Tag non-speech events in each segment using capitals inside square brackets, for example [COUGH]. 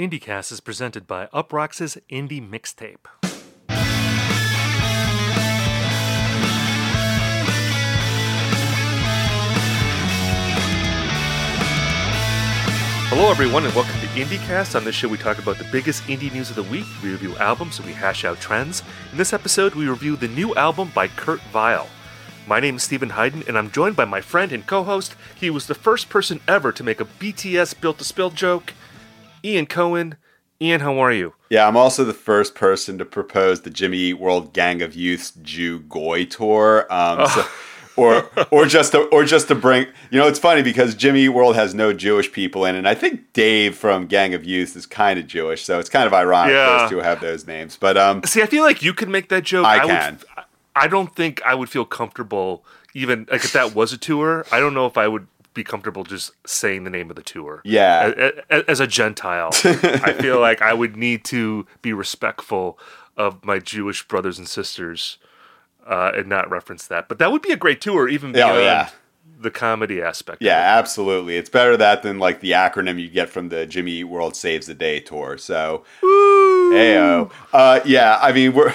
IndieCast is presented by Uproxx's Indie Mixtape. Hello, everyone, and welcome to IndieCast. On this show, we talk about the biggest indie news of the week. We review albums and we hash out trends. In this episode, we review the new album by Kurt Vile. My name is Steven Hyden, and I'm joined by my friend and co host. He was the first person ever to make a BTS built to spill joke, Ian Cohen. Ian, how are you? Yeah, I'm also the first person to propose the Jimmy Eat World Gang of Youths Jew Goy tour. Um, so, or or just to, or just to bring you know it's funny because Jimmy Eat World has no Jewish people in it and I think Dave from Gang of Youth is kind of Jewish so it's kind of ironic Yeah. those two have those names but um See, I feel like you could make that joke. I would- can. I don't think I would feel comfortable even like if that was a tour. I don't know if I would be comfortable just saying the name of the tour. Yeah. A- a- As a Gentile, I feel [LAUGHS] like I would need to be respectful of my Jewish brothers and sisters uh, and not reference that. But that would be a great tour, even oh, beyond yeah. the comedy aspect. of yeah absolutely it's better that than like the acronym you get from the Jimmy Eat World Saves the Day tour so Ayo. Uh, yeah, I mean, we're.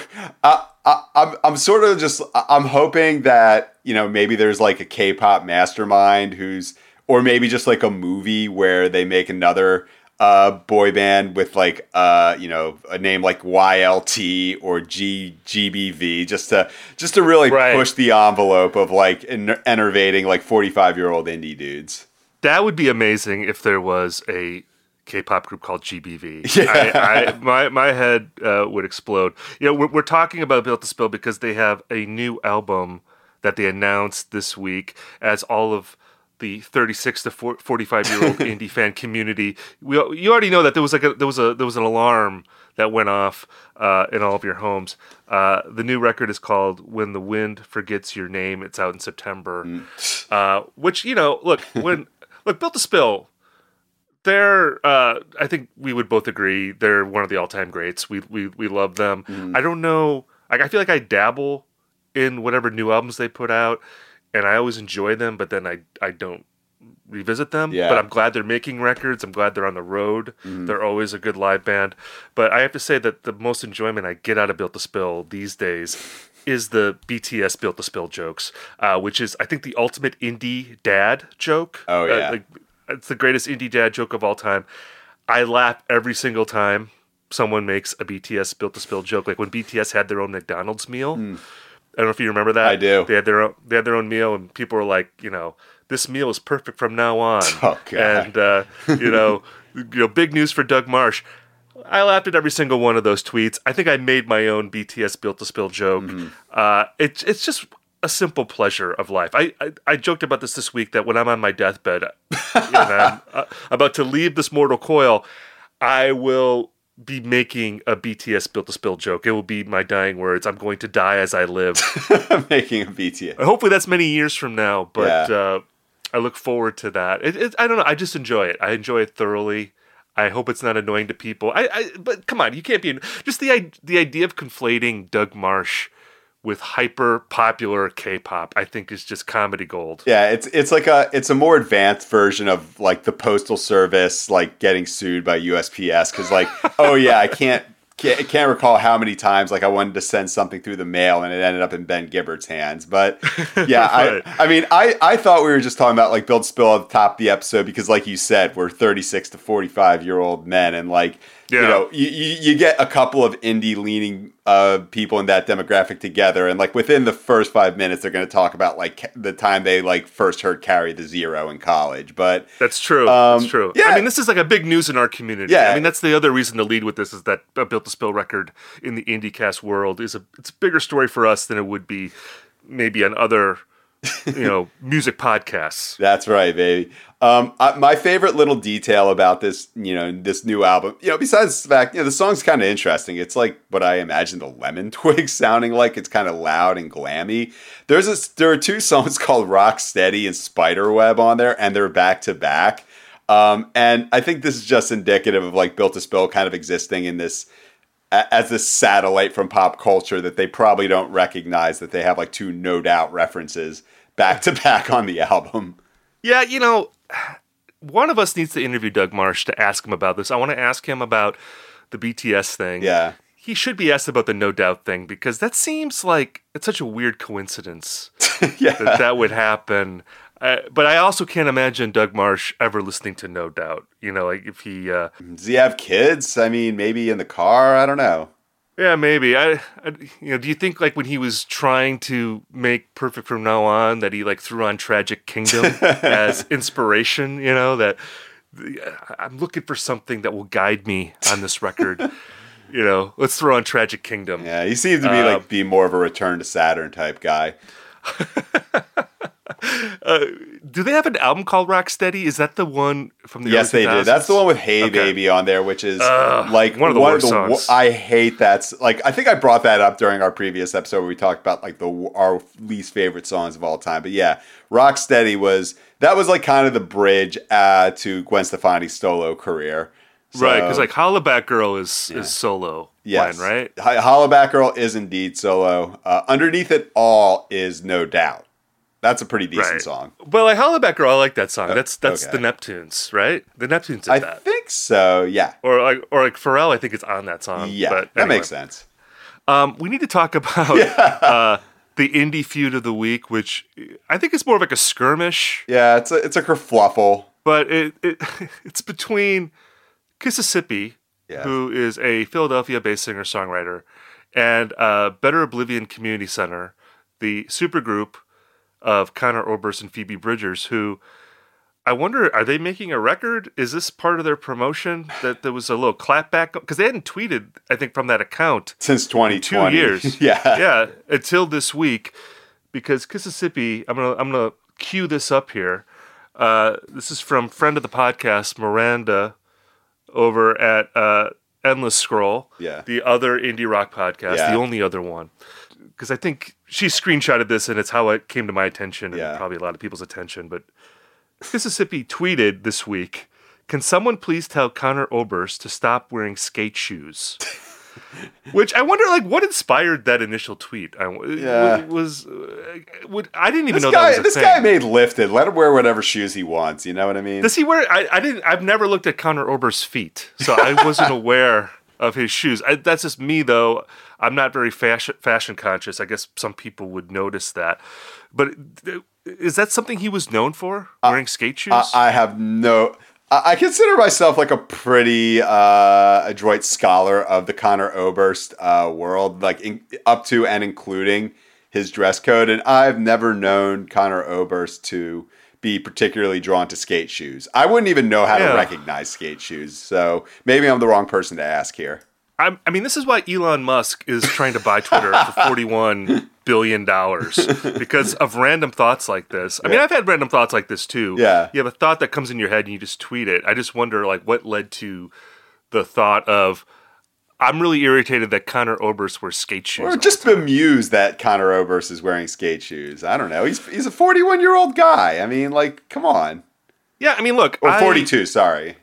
I, I, I'm, I'm sort of just. I'm hoping that you know maybe there's like a K-pop mastermind who's, or maybe just like a movie where they make another uh, boy band with like uh, you know a name like YLT or G GBV just to just to really Right. push the envelope of like en- enervating like 45 year old indie dudes. That would be amazing if there was a K-pop group called GBV. [LAUGHS] Yeah. I, I, my my head uh, would explode. You know, we're, we're talking about Built to Spill because they have a new album that they announced this week as all of the 36 to 45 year old [LAUGHS] indie fan community. We you already know that there was like a, there was a there was an alarm that went off uh, in all of your homes. Uh, the new record is called "When the Wind Forgets Your Name." It's out in September. Uh, which you know, look when [LAUGHS] look Built to Spill. They're, uh, I think we would both agree they're one of the all-time greats. We we we love them. I don't know. Like, I feel like I dabble in whatever new albums they put out, and I always enjoy them, but then I I don't revisit them. Yeah. But I'm glad they're making records. I'm glad they're on the road. They're always a good live band. But I have to say that the most enjoyment I get out of Built to Spill these days is the BTS Built to Spill jokes, uh, which is I think the ultimate indie dad joke. Oh, Uh, yeah. like, it's the greatest indie dad joke of all time. I laugh every single time someone makes a BTS Built to Spill joke. Like when BTS had their own McDonald's meal. I don't know if you remember that. I do. They had their own, they had their own meal, and people were like, you know, this meal is perfect from now on. [LAUGHS] Oh, And uh, you know, [LAUGHS] you know, big news for Doug Martsch. I laughed at every single one of those tweets. I think I made my own BTS Built to Spill joke. Mm-hmm. Uh, it's it's just a simple pleasure of life. I, I I joked about this this week that when I'm on my deathbed and I'm [LAUGHS] uh, about to leave this mortal coil, I will be making a BTS Built to Spill joke. It will be my dying words. I'm going to die as I live. [LAUGHS] Making a BTS. Hopefully that's many years from now, but Yeah. uh, I look forward to that. It, it, I don't know. I just enjoy it. I enjoy it thoroughly. I hope it's not annoying to people. I, I but come on, you can't be just the the idea of conflating Doug Martsch with hyper popular K-pop. I think is just comedy gold. Yeah, it's it's like a it's a more advanced version of like the postal service like getting sued by USPS because like [LAUGHS] oh yeah I can't can't, can't recall how many times like I wanted to send something through the mail and it ended up in Ben Gibbard's hands but [LAUGHS] yeah Right. I I mean I I thought we were just talking about like build spill at the top of the episode because like you said we're 36 to 45 year old men and like you know you, you, you get a couple of indie leaning uh, people in that demographic together and like within the first five minutes they're going to talk about like the time they like first heard carry the zero in college but That's true. Um, that's true. yeah. I mean, this is like a big news in our community. Yeah. I mean, that's the other reason to lead with this is that a Built to Spill record in the IndieCast world is a it's a bigger story for us than it would be maybe on other you know [LAUGHS] music podcasts. that's right baby um, I, my favorite little detail about this you know this new album you know besides the fact you know the song's kind of interesting. It's like what i imagine the lemon [LAUGHS] twig sounding like. It's kind of loud and glammy. There's a there are two [LAUGHS] songs called rock steady and spiderweb on there and they're back to back. Um, and i think this is just indicative of like built to spill kind of existing in this a- as this satellite from pop culture that they probably don't recognize that they have like two no doubt references back to [LAUGHS] back on the album. Yeah, you know, one of us needs to interview Doug Martsch to ask him about this. I want to ask him about the BTS thing. Yeah. He should be asked about the No Doubt thing because that seems like it's such a weird coincidence [LAUGHS] yeah. that that would happen. Uh, but I also can't imagine Doug Martsch ever listening to No Doubt. You know, like if he, uh, Does he have kids? I mean, maybe in the car. I don't know. Yeah, maybe. I, I, you know, do you think like when he was trying to make Perfect from Now On that he like threw on Tragic Kingdom [LAUGHS] as inspiration? You know that I'm looking for something that will guide me on this record. [LAUGHS] you know, let's throw on Tragic Kingdom. Yeah, he seems to be Uh, like be more of a return to Saturn type guy. [LAUGHS] Do they have an album called Rocksteady? Is that the one from the Yes, they 2000s? did. That's the one with "Hey Okay. Baby" on there, which is Ugh, like one of the worst songs. I hate that. Like, I think I brought that up during our previous episode where we talked about like the our least favorite songs of all time. But yeah, "Rocksteady" was that was like kind of the bridge uh, to Gwen Stefani's solo career. right because like Hollaback Girl is is solo yes, line, right? Hollaback Girl is indeed solo. Uh, Underneath it all is no doubt. That's a pretty decent Right. song. Well, like Hollaback Girl, I like that song. That's that's okay. the Neptunes, right? The Neptunes did I that. think so. Yeah. or like or like Pharrell, I think it's on that song. Yeah, but that makes sense. Um, we need to talk about [LAUGHS] uh, the indie feud of the week, which I think is more of like a skirmish, Yeah, it's a it's a kerfluffle. but it, it [LAUGHS] it's between Kississippi, Yeah. who is a Philadelphia-based singer-songwriter, and uh, Better Oblivion Community Center, the supergroup of Conor Oberst and Phoebe Bridgers, who I wonder, are they making a record? Is this part of their promotion that there was a little clapback? Because they hadn't tweeted, I think, from that account since 2020. two years. [LAUGHS] yeah. yeah, until this week, because Kississippi. I'm gonna I'm gonna cue this up here. Uh, this is from friend of the podcast Miranda over at uh, Endless Scroll. Yeah. the other indie rock podcast, Yeah. the only other one. Because I think she screenshotted this, and it's how it came to my attention, and Yeah. probably a lot of people's attention. But Kississippi tweeted this week. Can someone please tell Conor Oberst to stop wearing skate shoes? [LAUGHS] Which I wonder, like, what inspired that initial tweet? I, Yeah. was uh, would I didn't even This know guy, that was a this thing. guy made lifted. Let him wear whatever shoes he wants. You know what I mean? Does he wear? I, I didn't. I've never looked at Conor Oberst's feet, so I wasn't [LAUGHS] aware of his shoes. I, that's just me, though. I'm not very fashion fashion conscious. I guess some people would notice that. But is that something he was known for? Wearing skate shoes? I, I have no. I I consider myself like a pretty uh, adroit scholar of the Conor Oberst uh, world, like in, up to and including his dress code, and I've never known Conor Oberst to be particularly drawn to skate shoes. I wouldn't even know how Yeah. to recognize skate shoes, so maybe I'm the wrong person to ask here. I'm, I mean, this is why Elon Musk is trying to buy Twitter for [LAUGHS] 41 billion dollars because of random thoughts like this. I mean, I've had random thoughts like this too. Yeah. you have a thought that comes in your head and you just tweet it. I just wonder, like, what led to the thought of I'm really irritated that Conor Oberst wears skate shoes. Or just bemused that Conor Oberst is wearing skate shoes. I don't know. He's he's a 41 year old guy. I mean, like, come on. Yeah, I mean, look, Or I- 42. Sorry.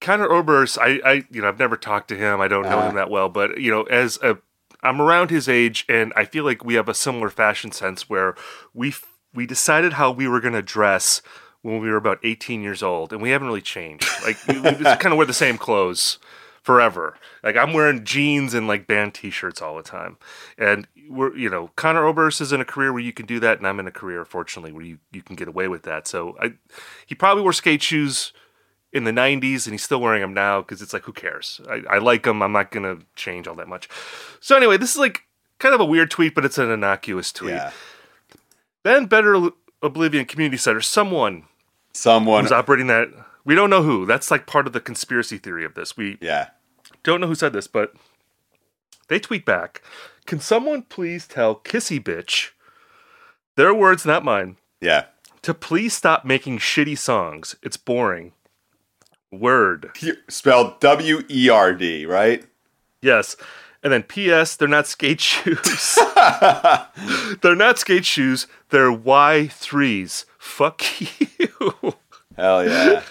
Conor Oberst, I, I, you know, I've never talked to him. I don't know Uh-huh. him that well, but you know, as a, I'm around his age, and I feel like we have a similar fashion sense where we f- we decided how we were going to dress when we were about 18 years old, and we haven't really changed. Like we, we just kind of wear the same clothes forever. Like I'm wearing jeans and like band T-shirts all the time, and we're you know Conor Oberst is in a career where you can do that, and I'm in a career, fortunately, where you you can get away with that. So I, he probably wore skate shoes in the 90s and he's still wearing them now because it's like who cares I, I like them i'm not gonna change all that much so anyway this is like kind of a weird tweet but it's an innocuous tweet Yeah. then better oblivion community center someone Someone. who's operating that we don't know who that's like part of the conspiracy theory of this we Yeah. don't know who said this but they tweet back can someone please tell kissy bitch their words not mine Yeah. to please stop making shitty songs it's boring word Spelled W E R D, right? Yes. And then P.S. [LAUGHS] [LAUGHS] They're not skate shoes. they're not skate shoes. They're Y3s. Fuck you. Hell yeah.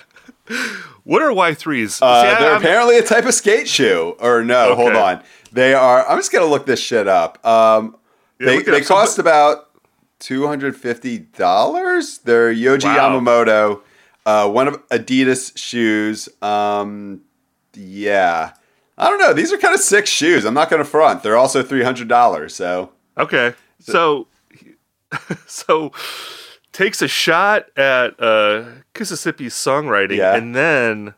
[LAUGHS] what are Y3s? Uh, See, I- they're I'm- apparently a type of skate shoe. Or no, hold on. They are. I'm just gonna look this shit up. Um, Yeah, they they cost about hundred fifty dollars. They're Yohji Wow. Yamamoto uh, one of Adidas shoes. Um, yeah, I don't know. These are kind of sick shoes. I'm not going to front. They're also three hundred dollars. So Okay. So [LAUGHS] so takes a shot at uh Kississippi's songwriting Yeah. and then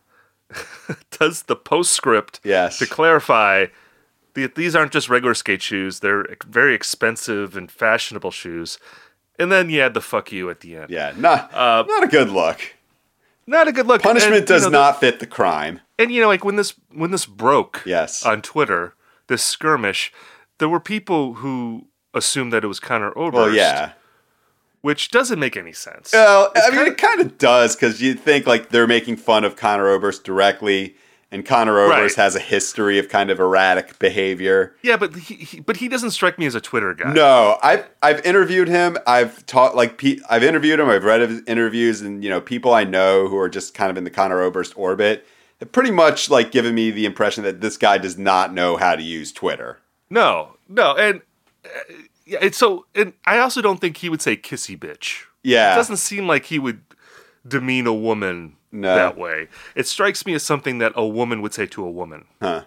[LAUGHS] does the postscript yes, to clarify that these aren't just regular skate shoes, they're very expensive and fashionable shoes. And then you add the fuck you at the end. yeah, not Uh, not a good look. Not a good look. Punishment And, you does know, not fit the crime. And you know, like when this when this broke Yes. on Twitter, this skirmish, there were people who assumed that it was Conor Oberst. Well, yeah. which doesn't make any sense. Well, I mean, kinda- it kind of does because you think like they're making fun of Conor Oberst directly, and Conor Oberst Right. has a history of kind of erratic behavior. yeah, but he, he but he doesn't strike me as a Twitter guy. No, I've I've interviewed him. I've taught like pe- I've interviewed him. I've read his interviews, and you know, people I know who are just kind of in the Conor Oberst orbit have pretty much like given me the impression that this guy does not know how to use Twitter. no, no, and uh, yeah, it's so. And I also don't think he would say "kissy bitch." Yeah, It doesn't seem like he would demean a woman No. that way. It strikes me as something that a woman would say to a woman, Huh.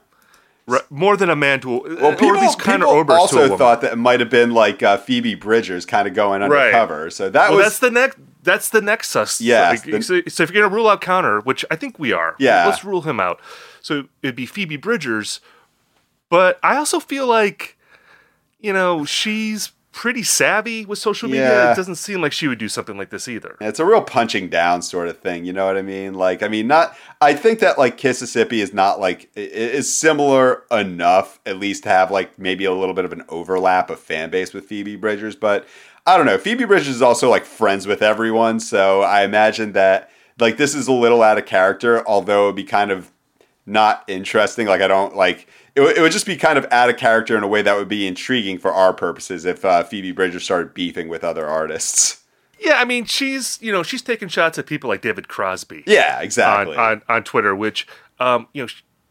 Right, more than a man to a, Well, people, or at least Conor people Oberst to a also woman. thought that it might have been like uh, Phoebe Bridgers kind of going Right. undercover. So that well, was that's the next. That's the next sus. Yeah, Like, the- so, so if you're gonna rule out Conor, which I think we are, Yeah. let's rule him out. So it'd be Phoebe Bridgers, but I also feel like, you know, she's pretty savvy with social media. Yeah. It doesn't seem like she would do something like this either. It's a real punching down sort of thing, you know what I mean? Like, I mean, not. I think that like Kississippi is not like is similar enough, at least to have like maybe a little bit of an overlap of fan base with Phoebe Bridgers. But I don't know. Phoebe Bridgers is also like friends with everyone, so I imagine that like this is a little out of character, although it'd be kind of not interesting. Like, I don't like. It, would- it would just be kind of out of character in a way that would be intriguing for our purposes if uh, Phoebe Bridgers started beefing with other artists. Yeah, I mean, she's you know she's taking shots at people like David Crosby Yeah, exactly. on on Twitter, which um you know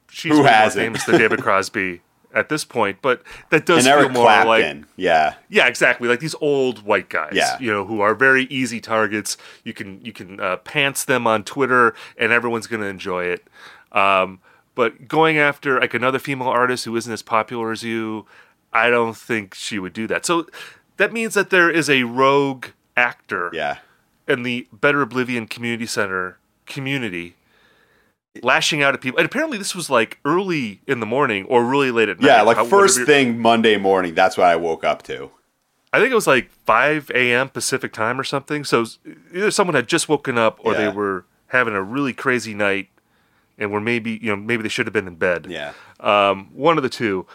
she's Who more famous than David [LAUGHS] Crosby at this point, but that does and feel more like yeah. Yeah, exactly. Like these old white guys, Yeah. you know, who are very easy targets. You can you can uh, pants them on Twitter, and everyone's going to enjoy it. Um, but going after like another female artist who isn't as popular as you, I don't think she would do that. So that means that there is a rogue actor Yeah. in the Better Oblivion Community Center community. Lashing out at people, and apparently this was like early in the morning or really late at night. Yeah, like How- first thing Monday morning, that's what I woke up to. I think it was like 5 a.m. Pacific time or something. So either someone had just woken up or they were having a really crazy night and were maybe, you know, maybe they should have been in bed. Yeah. Um, one of the two.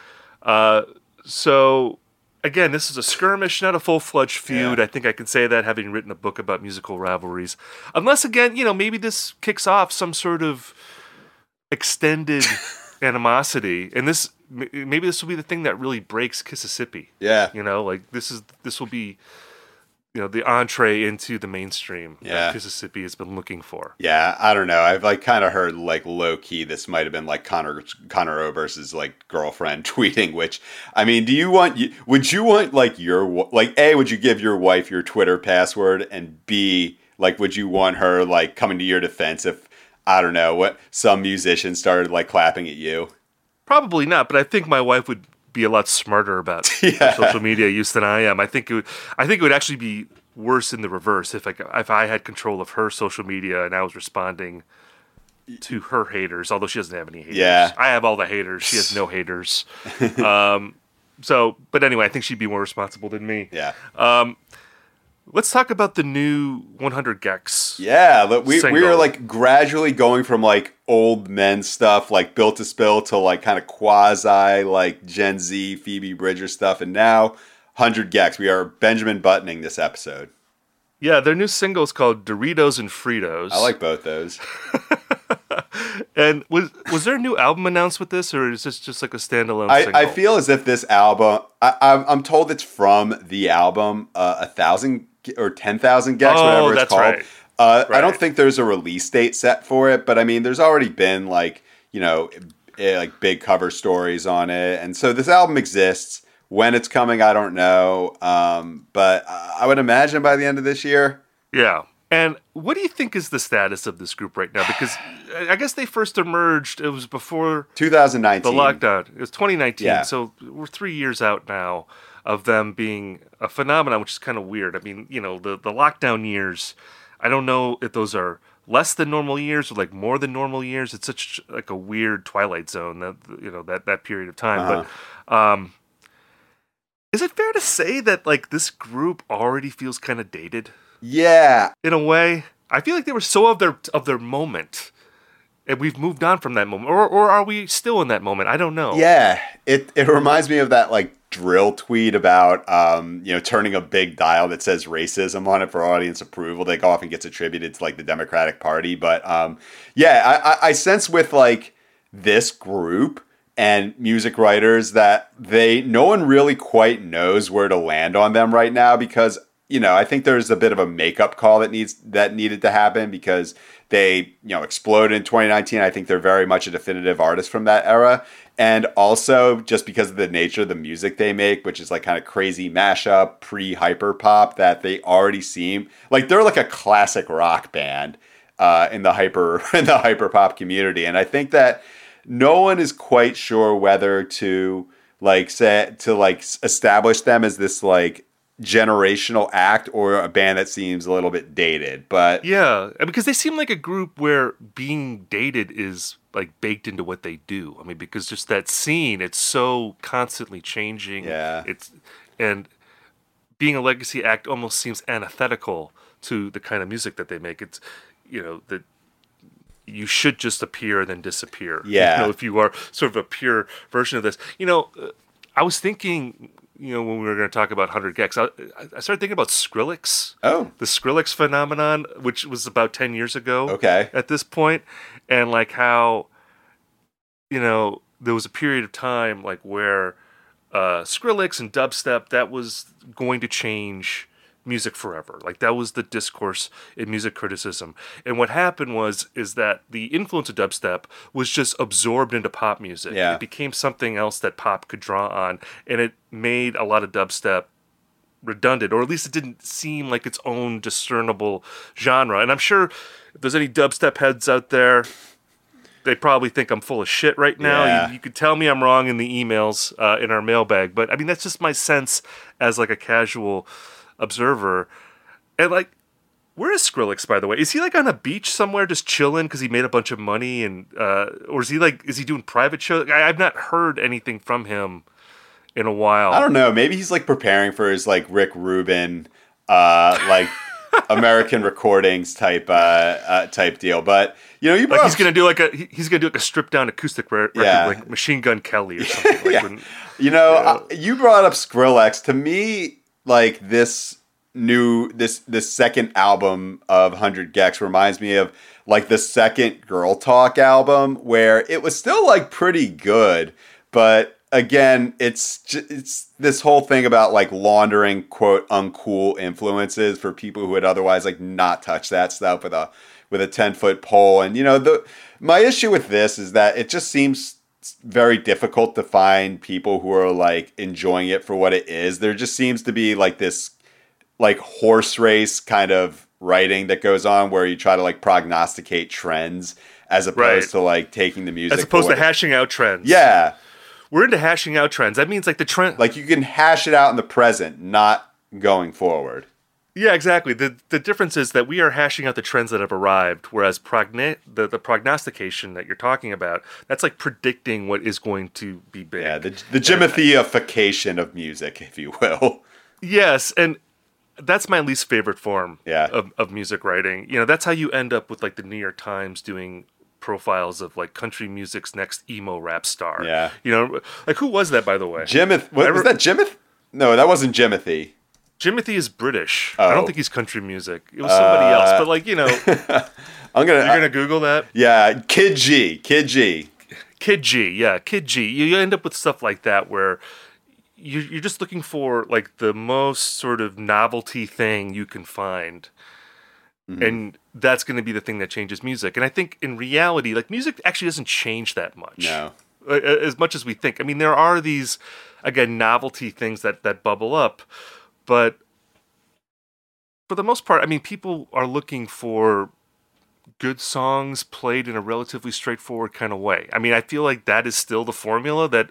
Uh, so again, this is a skirmish, not a full fledged feud. Yeah. I think I can say that having written a book about musical rivalries. Unless, again, you know, maybe this kicks off some sort of extended [LAUGHS] animosity. And this, maybe this will be the thing that really breaks Kississippi. Yeah. You know, like this is this will be, you know, the entree into the mainstream Yeah. that Kississippi has been looking for. Yeah, I don't know. I've like kind of heard like low key this might have been like Conor Conor O versus like girlfriend [LAUGHS] tweeting. Which I mean, do you want? Would you want like your like a? Would you give your wife your Twitter password? And b like would you want her like coming to your defense if I don't know what some musician started like clapping at you? Probably not, but I think my wife would be a lot smarter about [LAUGHS] Yeah. social media use than I am. I think it would, I think it would actually be worse in the reverse if I if I had control of her social media and I was responding to her haters, although she doesn't have any haters. Yeah. I have all the haters. She has no [LAUGHS] haters. um, so, but anyway, I think she'd be more responsible than me. Yeah. Let's talk about the new 100 gecs. Yeah, we we Single. are like gradually going from like old men stuff, like built to spill, to like kind of quasi like Gen Z Phoebe Bridger stuff, and now hundred gecs. We are Benjamin buttoning this episode. Yeah, their new single is called Doritos and Fritos. I like both those. [LAUGHS] And was was there a new album announced with this, or is this just like a standalone I, single? I feel as if this album. I, I'm, I'm told it's from the album uh, a thousand or ten thousand gecs, Oh, whatever it's called. right. Uh, I don't think there's a release date set for it, but I mean, there's already been like you know eh, like big cover stories on it, and so this album exists. When it's coming, I don't know, um, but I I would imagine by the end of this year. Yeah, And what do you think is the status of this group right now? Because I guess they first emerged. It was before 2019. the lockdown. It was 2019. Yeah. So we're three years out now of them being a phenomenon, which is kind of weird. I mean, you know, the the lockdown years. I don't know if those are less than normal years or like more than normal years. It's such like a weird twilight zone that you know that that period of time. Uh-huh. But um, is it fair to say that like this group already feels kind of dated Yeah, in a way? I feel like they were so of their of their moment. And we've moved on from that moment, or or are we still in that moment? I don't know. Yeah, it it reminds me of that like drill tweet about um, you know turning a big dial that says racism on it for audience approval. That often gets attributed to like the Democratic Party, but um, yeah, I, I, I sense with like this group and music writers that they no one really quite knows where to land on them right now because you know I think there's a bit of a makeup call that needs that needed to happen because they you know exploded in 2019 i think they're very much a definitive artist from that era. And also just because of the nature of the music they make which is like kind of crazy mashup pre hyper pop that they already seem like they're like a classic rock band uh, in the hyper [LAUGHS] in the hyper pop community. And i think that no one is quite sure whether to like say to like establish them as this like generational act or a band that seems a little bit dated but Yeah, because they seem like a group where being dated is like baked into what they do. I mean, because just that scene, it's so constantly changing. Yeah. It's and being a legacy act almost seems antithetical to the kind of music that they make. It's you know that you should just appear and then disappear. Yeah. You know, if you are sort of a pure version of this. You know, uh, I was thinking, you know, when we were going to talk about 100 gecs, I, I started thinking about Skrillex. Oh. The Skrillex phenomenon, which was about 10 years ago okay. at this point, and like how, you know, there was a period of time like where uh, Skrillex and dubstep, that was going to change music forever. Like that was the discourse in music criticism. And what happened was is that the influence of dubstep was just absorbed into pop music. Yeah. It became something else that pop could draw on, and it made a lot of dubstep redundant, or at least it didn't seem like its own discernible genre. And I'm sure if there's any dubstep heads out there, they probably think I'm full of shit right now. Yeah. You, you could tell me I'm wrong in the emails uh, in our mailbag, but I mean that's just my sense as like a casual observer. And like, where is Skrillex by the way? Is he like on a beach somewhere just chilling because he made a bunch of money, and uh, or is he like is he doing private shows? I, I've not heard anything from him in a while. I don't know. Maybe he's like preparing for his like Rick Rubin, uh, like [LAUGHS] American recordings type uh, uh, type deal. But you know, you Like he's gonna do like a he's gonna do like a stripped down acoustic re- record Yeah. like Machine Gun Kelly or [LAUGHS] something. Like Yeah. when- You know, uh, you brought up Skrillex. To me, like this new this this second album of Hundred gecs reminds me of like the second Girl Talk album, where it was still like pretty good, but again, it's ju- it's this whole thing about like laundering quote uncool influences for people who would otherwise like not touch that stuff with a with a 10 foot pole. And you know the my issue with this is that it just seems very difficult to find people who are like enjoying it for what it is there just seems to be like this like horse race kind of writing that goes on where you try to like prognosticate trends as opposed Right. to like taking the music as opposed to hashing out trends. yeah we're into hashing out trends. That means like the trend. like you can hash it out in the present not going forward yeah, exactly. the The difference is that we are hashing out the trends that have arrived, whereas progna- the the prognostication that you're talking about that's like predicting what is going to be big. yeah the, the Jimothyification of music if you will Yes, and that's my least favorite form Yeah. of, of music writing. You know, that's how you end up with like the New York Times doing profiles of like country music's next emo rap star. Yeah. You know, like who was that by the way? Jimoth what, was that Jimoth no that wasn't Jimothy Jimothy is British. I Oh. Uh, don't think he's country music. It was somebody else. But like, you know, [LAUGHS] I'm gonna, you're gonna Google that. yeah Kidd G Kidd G Kidd G, yeah, Kidd G. You, end up with stuff like that where you, you're just looking for like the most sort of novelty thing you can find. Mm-hmm. And that's going to be the thing that changes music. And I think in reality, like music actually doesn't change that much. no Uh, As much as we think. I mean, there are these, again, novelty things that, that bubble up, but for the most part, I mean, people are looking for good songs played in a relatively straightforward kind of way. I mean, I feel like that is still the formula that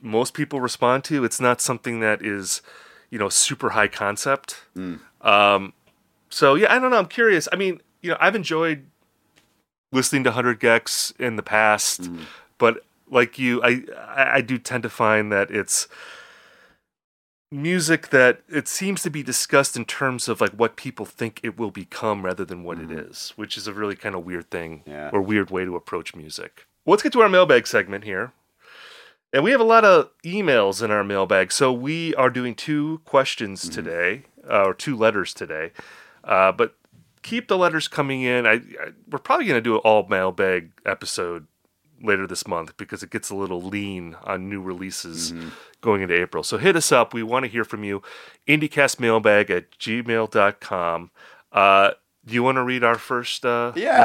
most people respond to. It's not something that is, you know, super high concept. Mm. Um, so yeah, I don't know. I'm curious. I mean, you know, I've enjoyed listening to Hundred gecs in the past, Mm. but like you, I I do tend to find that it's music that it seems to be discussed in terms of like what people think it will become rather than what it is, which is a really kind of weird thing Yeah. or weird way to approach music. Well, let's get to our mailbag segment here. And we have a lot of emails in our mailbag. So we are doing two questions today, uh, or two letters today. Uh, but keep the letters coming in. I, I we're probably going to do an all mailbag episode later this month because it gets a little lean on new releases going into April. So hit us up. We want to hear from you. IndieCastMailbag at gmail.com. Uh, do you want to read our first? Uh, Yeah,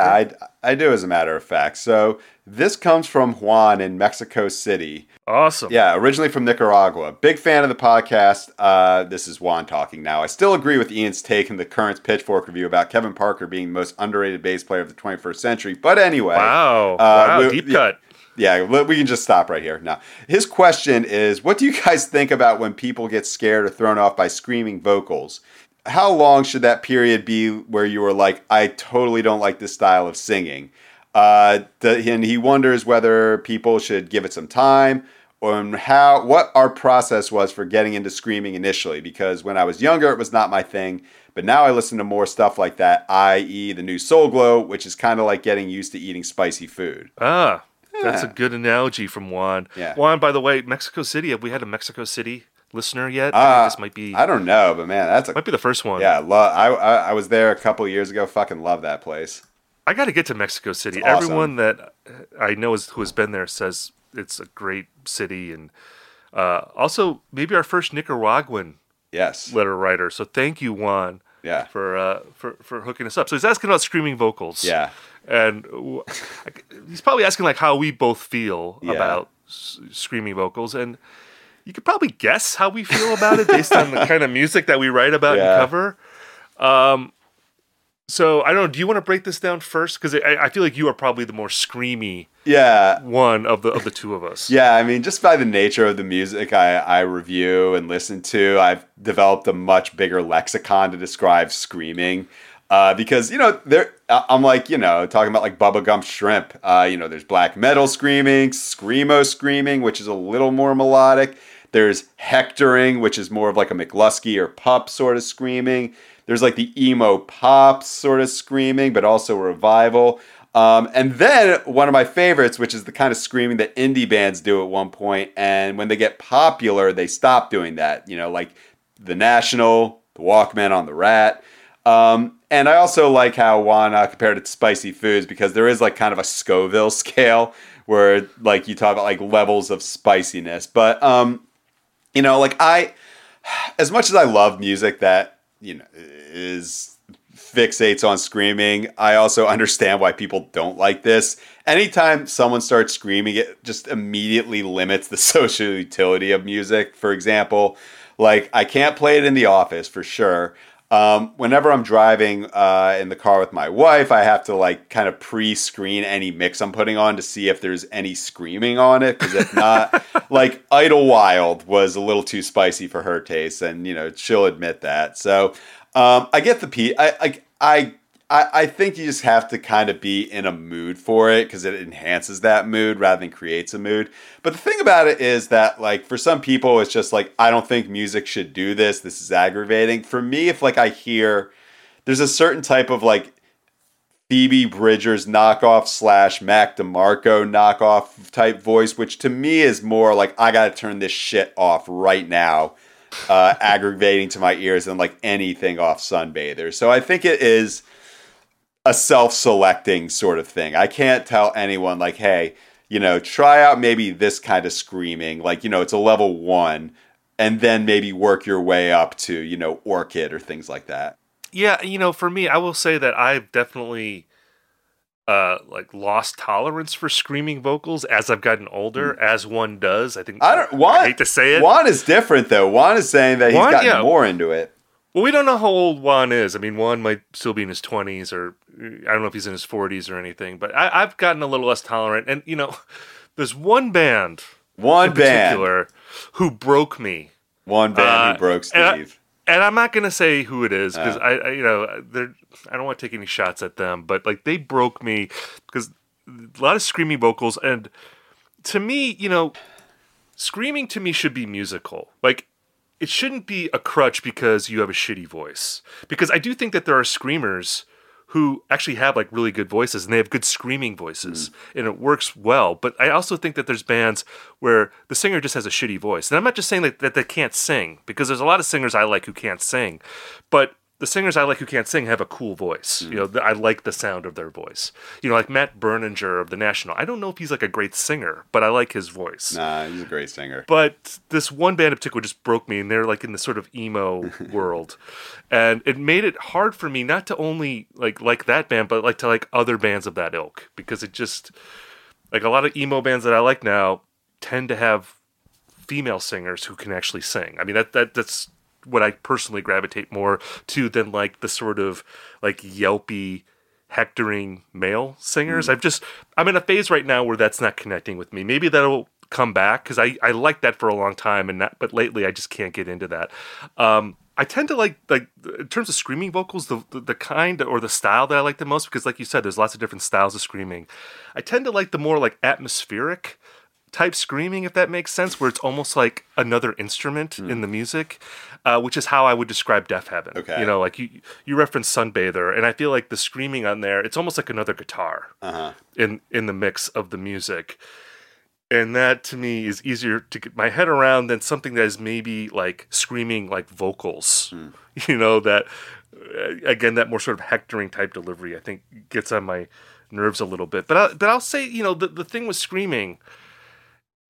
I, I do, as a matter of fact. So this comes from Juan in Mexico City. Awesome. Yeah, originally from Nicaragua. Big fan of the podcast. Uh, this is Juan talking now. I still agree with Ian's take in the current Pitchfork review about Kevin Parker being the most underrated bass player of the 21st century. But anyway. Wow. Uh, wow. we- Deep yeah. cut. Yeah, we can just stop right here. Now, his question is What do you guys think about when people get scared or thrown off by screaming vocals? How long should that period be where you were like, I totally don't like this style of singing? Uh, the, and he wonders whether people should give it some time or how what our process was for getting into screaming initially. Because when I was younger, it was not my thing. But now I listen to more stuff like that, i.e., the new Soul Glo, which is kind of like getting used to eating spicy food. Ah, that's a good analogy from Juan. Yeah. Juan, by the way, Mexico City. Have we had a Mexico City listener yet? I Uh, think this might be I don't know, but man, that's a might be the first one. yeah. Lo- I, I I was there a couple years ago. Fucking love that place. I got to get to Mexico City. Awesome. Everyone that I know is, who has been there says it's a great city, and uh, also maybe our first Nicaraguan Yes. letter writer. So thank you, Juan, Yeah. for uh, for for hooking us up. So he's asking about screaming vocals. Yeah. and w- [LAUGHS] he's probably asking like how we both feel Yeah. about s- screaming vocals, and you could probably guess how we feel about it based on the [LAUGHS] kind of music that we write about Yeah. and cover. Um, so I don't know. Do you want to break this down first? Because I, I feel like you are probably the more screamy Yeah. one of the of the two of us. [LAUGHS] Yeah, I mean, just by the nature of the music I, I review and listen to, I've developed a much bigger lexicon to describe screaming. Uh, because you know, there I'm like you know talking about like bubblegum shrimp. Uh, you know, there's black metal screaming, screamo screaming, which is a little more melodic. There's hectoring, which is more of like a McLusky or Pup sort of screaming. There's like the emo pop sort of screaming, but also revival. Um, and then one of my favorites, which is the kind of screaming that indie bands do at one point, and when they get popular, they stop doing that. You know, like the National, the Walkmen on the Rat. Um, and I also like how uh, compared it to spicy foods because there is like kind of a Scoville scale where like you talk about like levels of spiciness. But um, you know, like I, as much as I love music that you know is fixates on screaming, I also understand why people don't like this. Anytime someone starts screaming, it just immediately limits the [LAUGHS] social utility of music. For example, like I can't play it in the office for sure. Um, whenever I'm driving uh, in the car with my wife, I have to like kind of pre-screen any mix I'm putting on to see if there's any screaming on it. Because if not, [LAUGHS] like Idlewild was a little too spicy for her taste, and you know she'll admit that. So um, I get the p. I like I. I, I think you just have to kind of be in a mood for it because it enhances that mood rather than creates a mood. But the thing about it is that, like, for some people, it's just like, I don't think music should do this. This is aggravating. For me, if like I hear there's a certain type of like Phoebe Bridgers knockoff slash Mac DeMarco knockoff type voice, which to me is more like I gotta turn this shit off right now, uh, [LAUGHS] aggravating to my ears than like anything off Sunbather. So I think it is a self-selecting sort of thing. I can't tell anyone like, hey, you know, try out maybe this kind of screaming, like you know, it's a level one, and then maybe work your way up to you know Orchid or things like that. Yeah, you know, for me, I will say that I've definitely uh like lost tolerance for screaming vocals as I've gotten older, as one does. I think. I don't. Juan, hate to say it. Juan is different though. Juan is saying that he's Juan, gotten yeah. more into it. Well, we don't know how old Juan is. I mean, Juan might still be in his 20s, or I don't know if he's in his 40s or anything, but I, I've gotten a little less tolerant. And, you know, [LAUGHS] there's one band One in band, particular who broke me. one band Uh, who broke and I- Steve. And I'm not going to say who it is because Uh. I, I, you know, they're, I don't want to take any shots at them, but like they broke me because a lot of screaming vocals. And to me, you know, screaming to me should be musical. Like, it shouldn't be a crutch because you have a shitty voice. Because I do think that there are screamers who actually have like really good voices and they have good screaming voices hmm. and it works well. But I also think that there's bands where the singer just has a shitty voice. And I'm not just saying that, that they can't sing because there's a lot of singers I like who can't sing. But the singers I like who can't sing have a cool voice. You mm. know, I like the sound of their voice. You know, like Matt Berninger of the National. I don't know if he's like a great singer, but I like his voice. Nah, he's a great singer. But this one band in particular just broke me, and they're like in the sort of emo [LAUGHS] world, and it made it hard for me not to only like like that band, but like to like other bands of that ilk because it just like a lot of emo bands that I like now tend to have female singers who can actually sing. I mean that that that's what I personally gravitate more to than like the sort of like yelpy hectoring male singers. I've just I'm in a phase right now where that's not connecting with me. Maybe that'll come back because I I liked that for a long time and that, but lately I just can't get into that. Um, I tend to like like in terms of screaming vocals, the, the the kind or the style that I like the most because, like you said, there's lots of different styles of screaming. I tend to like the more like atmospheric type screaming, if that makes sense, where it's almost like another instrument in the music, uh, which is how I would describe Deafheaven. Okay. You know, like you you referenced Sunbather, and I feel like the screaming on there, it's almost like another guitar Uh-huh. in in the mix of the music. And that to me is easier to get my head around than something that is maybe like screaming like vocals. [LAUGHS] You know, that uh, again, that more sort of hectoring type delivery, I think gets on my nerves a little bit. But I, but I'll say, you know, the, the thing with screaming,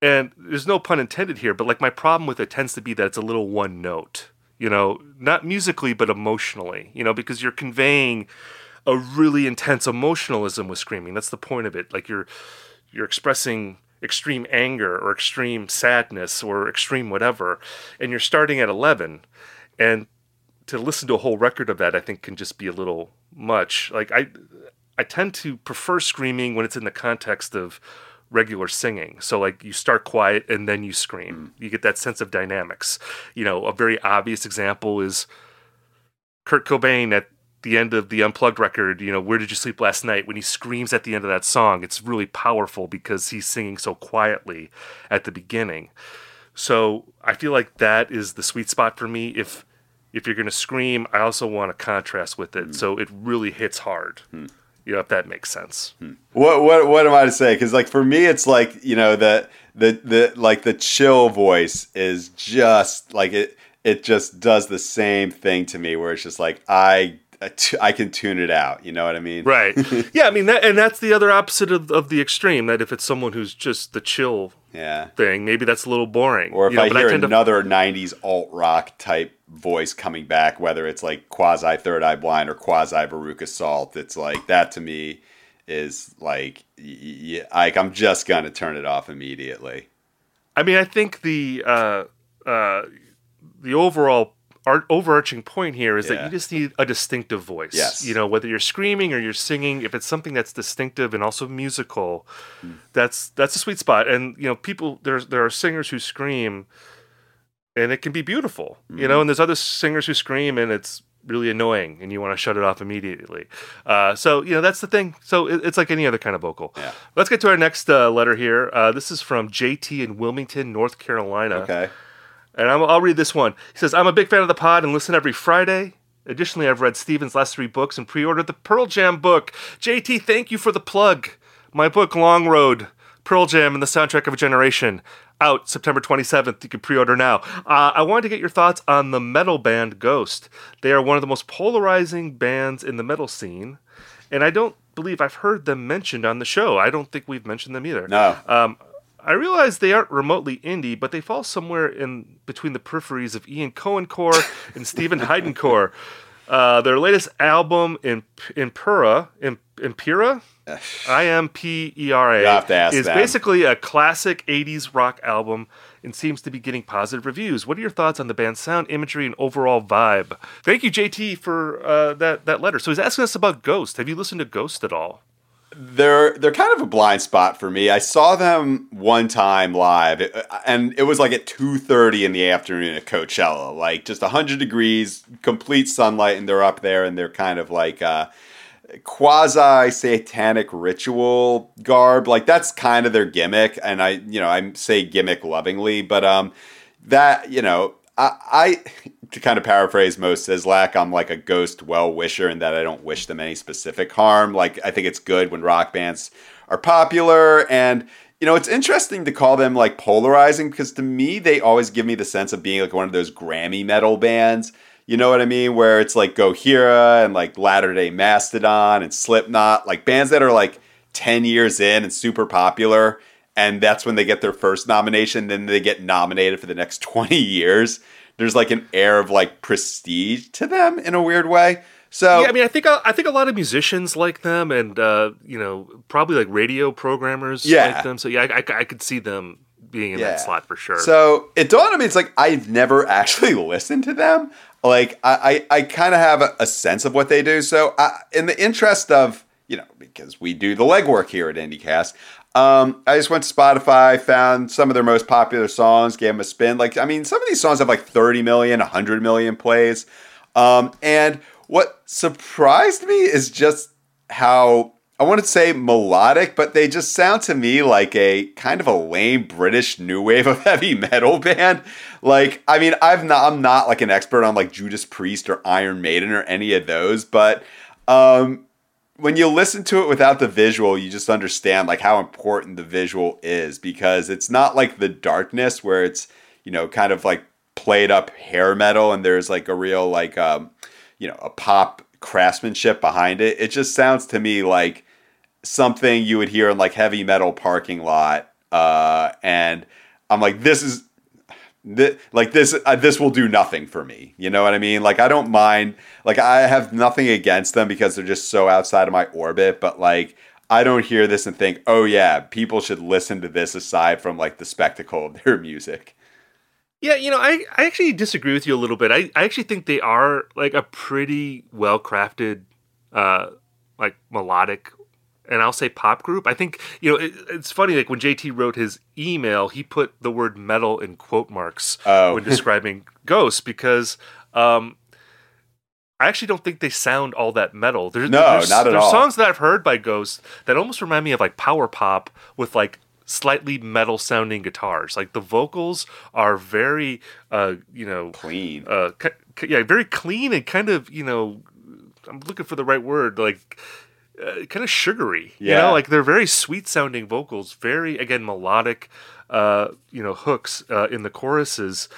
and there's no pun intended here, but like my problem with it tends to be that it's a little one note, you know, not musically, but emotionally, you know, because you're conveying a really intense emotionalism with screaming. That's the point of it. Like you're you're expressing extreme anger or extreme sadness or extreme whatever, and you're starting at 11, and to listen to a whole record of that, I think can just be a little much. Like I, I tend to prefer screaming when it's in the context of regular singing. So like you start quiet and then you scream. Mm. You get that sense of dynamics. You know, a very obvious example is Kurt Cobain at the end of the unplugged record, you know, Where Did You Sleep Last Night? When he screams at the end of that song, it's really powerful because he's singing so quietly at the beginning. So I feel like that is the sweet spot for me. If if you're gonna scream, I also want a contrast with it, mm. so it really hits hard. Hmm. You know, if that makes sense. Hmm. What what what am I to say? Because like for me, it's like you know the the the like the chill voice is just like it it just does the same thing to me where it's just like I I can tune it out. You know what I mean? Right. [LAUGHS] yeah, I mean that and that's the other opposite of, of the extreme, that if it's someone who's just the chill Yeah. thing, maybe that's a little boring. Or if you know, I but hear to- another '90s alt rock type voice coming back, whether it's like quasi Third Eye Blind or quasi Veruca Salt, it's like that to me is like y- y- like I'm just gonna turn it off immediately. I mean, I think the uh, uh, the overall art, overarching point here is that you just need a distinctive voice. Yes. You know, whether you're screaming or you're singing, if it's something that's distinctive and also musical, that's that's a sweet spot. And you know, people there's there are singers who scream, and it can be beautiful. You know, and there's other singers who scream and it's really annoying and you want to shut it off immediately. Uh, so you know that's the thing. So it, it's like any other kind of vocal. Yeah. Let's get to our next uh, letter here. Uh, this is from JT in Wilmington, North Carolina. Okay. And I'm, I'll read this one. He says, I'm a big fan of the pod and listen every Friday. Additionally, I've read Steven's last three books and pre ordered the Pearl Jam book. JT, thank you for the plug. My book, Long Road Pearl Jam and the Soundtrack of a Generation, out September 27th. You can pre order now. Uh, I wanted to get your thoughts on the metal band Ghost. They are one of the most polarizing bands in the metal scene. And I don't believe I've heard them mentioned on the show. I don't think we've mentioned them either. No. Um, I realize they aren't remotely indie, but they fall somewhere in between the peripheries of Ian Cohen core and Steven [LAUGHS] Hyden core. Uh, their latest album, in Impera, Impera, I M P E R You have to A, is them. basically a classic '80s rock album and seems to be getting positive reviews. What are your thoughts on the band's sound, imagery, and overall vibe? Thank you, JT, for uh, that that letter. So he's asking us about Ghost. Have you listened to Ghost at all? They're they're kind of a blind spot for me. I saw them one time live, and it was like at two thirty in the afternoon at Coachella, like just hundred degrees, complete sunlight, and they're up there, and they're kind of like uh, quasi satanic ritual garb. Like that's kind of their gimmick, and I you know I say gimmick lovingly, but um that you know I, I to kind of paraphrase most Sislak, I'm like a ghost well wisher in that I don't wish them any specific harm. Like I think it's good when rock bands are popular and you know, it's interesting to call them like polarizing because to me they always give me the sense of being like one of those Grammy metal bands. You know what I mean? Where it's like Gojira and like Latter Day Mastodon and Slipknot, like bands that are like 10 years in and super popular and that's when they get their first nomination then they get nominated for the next [LAUGHS] 20 years there's like an air of like prestige to them in a weird way so Yeah, I mean, I think I think a lot of musicians like them, and uh, you know, probably like radio programmers Yeah. like them. So yeah, I, I, I could see them being in Yeah. that slot for sure. So it dawned on me, it's like I've never [LAUGHS] actually listened to them. Like I, I, I kind of have a, a sense of what they do. So I, in the interest of you know, because we do the legwork here at IndieCast, um, I just went to Spotify, found some of their most popular songs, gave them a spin. Like I mean, some of these songs have like 30 million, 100 million plays. Um, and what surprised me is just how I want to say melodic, but they just sound to me like a kind of a lame British new wave of [LAUGHS] heavy metal band. Like, I mean, I've not, I'm not like an expert on like Judas Priest or Iron Maiden or any of those, but um, when you listen to it without the visual, you just understand like how important the visual is because it's not like the darkness where it's you know kind of like played up hair metal and there's like a real like um, you know a pop craftsmanship behind it. It just sounds to me like something you would hear in like heavy metal parking lot, uh, and I'm like, this is Th- like this uh, this will do nothing for me you know what i mean like i don't mind like i have nothing against them because they're just so outside of my orbit but like i don't hear this and think oh yeah people should listen to this aside from like the spectacle of their [LAUGHS] music Yeah, you know, I, I actually disagree with you a little bit. I, I actually think they are like a pretty well crafted, uh, like melodic, and I'll say pop group. I think you know it, it's funny. Like when JT wrote his email, he put the word metal in quote marks Oh. when describing [LAUGHS] Ghost because um, I actually don't think they sound all that metal. There's, No, there's, not at there's all. songs that I've heard by Ghost that almost remind me of like power pop with like slightly metal sounding guitars. Like the vocals are very, uh, you know, clean uh, yeah, very clean and kind of, you know, I'm looking for the right word, like uh, kind of sugary. You know, like they're very sweet sounding vocals, very again melodic, uh, you know, hooks uh, in the choruses.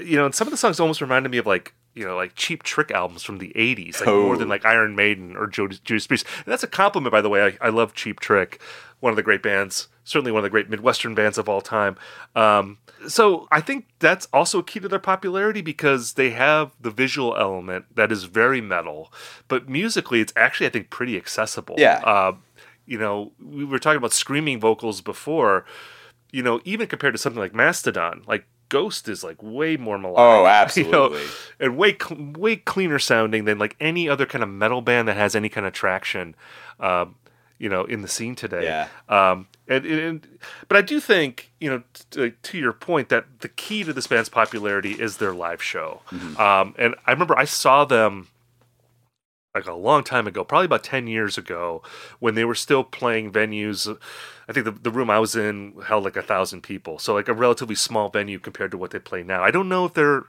You know, and some of the songs almost reminded me of like you know like cheap trick albums from the 80s like more Oh. than like iron maiden or Judas, Judas priest and that's a compliment by the way I, I love cheap trick one of the great bands certainly one of the great midwestern bands of all time. Um, so i think that's also a key to their popularity because they have the visual element that is very metal but musically it's actually i think pretty accessible. Yeah. uh, you know we were talking about screaming vocals before. You know even compared to something like mastodon like ghost is like way more melodic. Oh [LAUGHS] you know, absolutely. And way way cleaner sounding than like any other kind of metal band that has any kind of traction, um, you know, in the scene today. Yeah. Um, and, and but I do think you know t- to your point that the key to this band's popularity is their live show. Mm-hmm. Um, and I remember I saw them like a long time ago, probably about 10 years ago, when they were still playing venues. I think the, the room I was in held like a thousand people. So, like a relatively small venue compared to what they play now. I don't know if they're.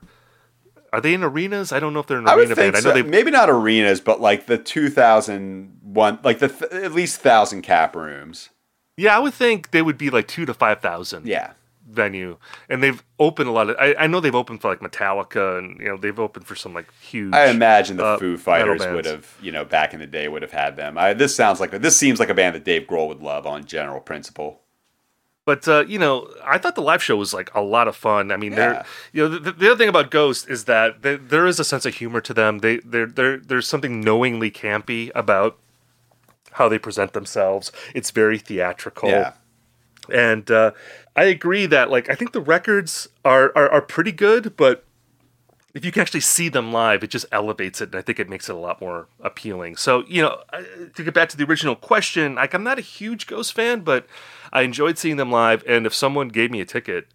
Are they in arenas? I don't know if they're an arena band. I know they. maybe not arenas, but like the 2001, like the th- at least thousand cap rooms. Yeah, I would think they would be like two to 5,000 Yeah, venue. And they've opened a lot of. I, I know they've opened for like Metallica and, you know, they've opened for some like huge. I imagine the uh, Foo Fighters would have, you know, back in the day would have had them. I, this sounds like this seems like a band that Dave Grohl would love on general principle. But uh, you know, I thought the live show was like a lot of fun. I mean, Yeah. you know the, the other thing about Ghost is that they, there is a sense of humor to them. They they're, they're, there's something knowingly campy about how they present themselves. It's very theatrical. Yeah. And uh, I agree that like I think the records are, are are pretty good, but if you can actually see them live, it just elevates it, and I think it makes it a lot more appealing. So you know, to get back to the original question, like I'm not a huge Ghost fan, but I enjoyed seeing them live, and if someone gave me a ticket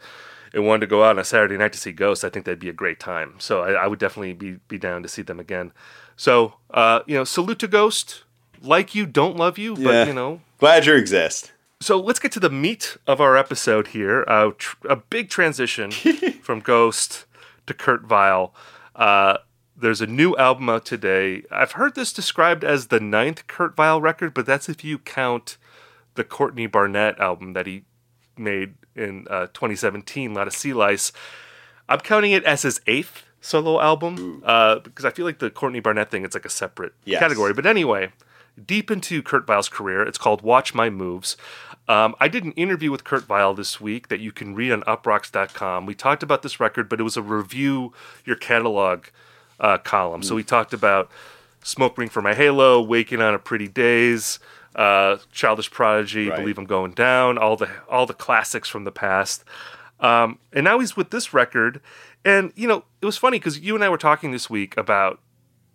and wanted to go out on a Saturday night to see Ghost, I think that'd be a great time. So I, I would definitely be be down to see them again. So uh, you know, salute to Ghost. Like you, don't love you, Yeah. but you know, Glad you exist. so let's get to the meat of our episode here. Uh, tr- a big transition [LAUGHS] from Ghost to Kurt Vile. Uh, there's a new album out today. I've heard this described as the ninth Kurt Vile record, but that's if you count the Courtney Barnett album that he made in uh, 2017, Lotta Sea Lice. I'm counting it as his eighth solo album uh, because I feel like the Courtney Barnett thing it's like a separate Yes. category. But anyway, deep into Kurt Vile's career, it's called Watch My Moves. Um, I did an interview with Kurt Vile this week that you can read on uproxx.com. We talked about this record, but it was a review your catalog uh, column. So we talked about Smoke Ring for My Halo, Waking on a Pretty Daze, uh, Childish Prodigy, Right. Believe I'm Going Down, all the all the classics from the past. Um, and now he's with this record. And, you know, it was funny because you and I were talking this week about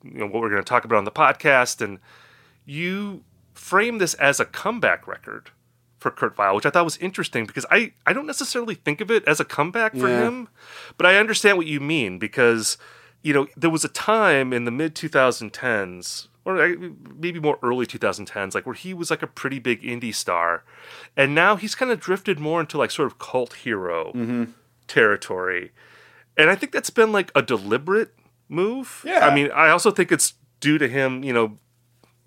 you know, what we're going to talk about on the podcast. And you frame this as a comeback record for Kurt Vile, which I thought was interesting because I, I don't necessarily think of it as a comeback for Yeah. him, but I understand what you mean because, you know, there was a time in the mid 2010s, or uh, maybe more early 2010s, like where he was like a pretty big indie star. And now he's kind of drifted more into like sort of cult hero territory. And I think that's been like a deliberate move. Yeah. I mean, I also think it's due to him, you know,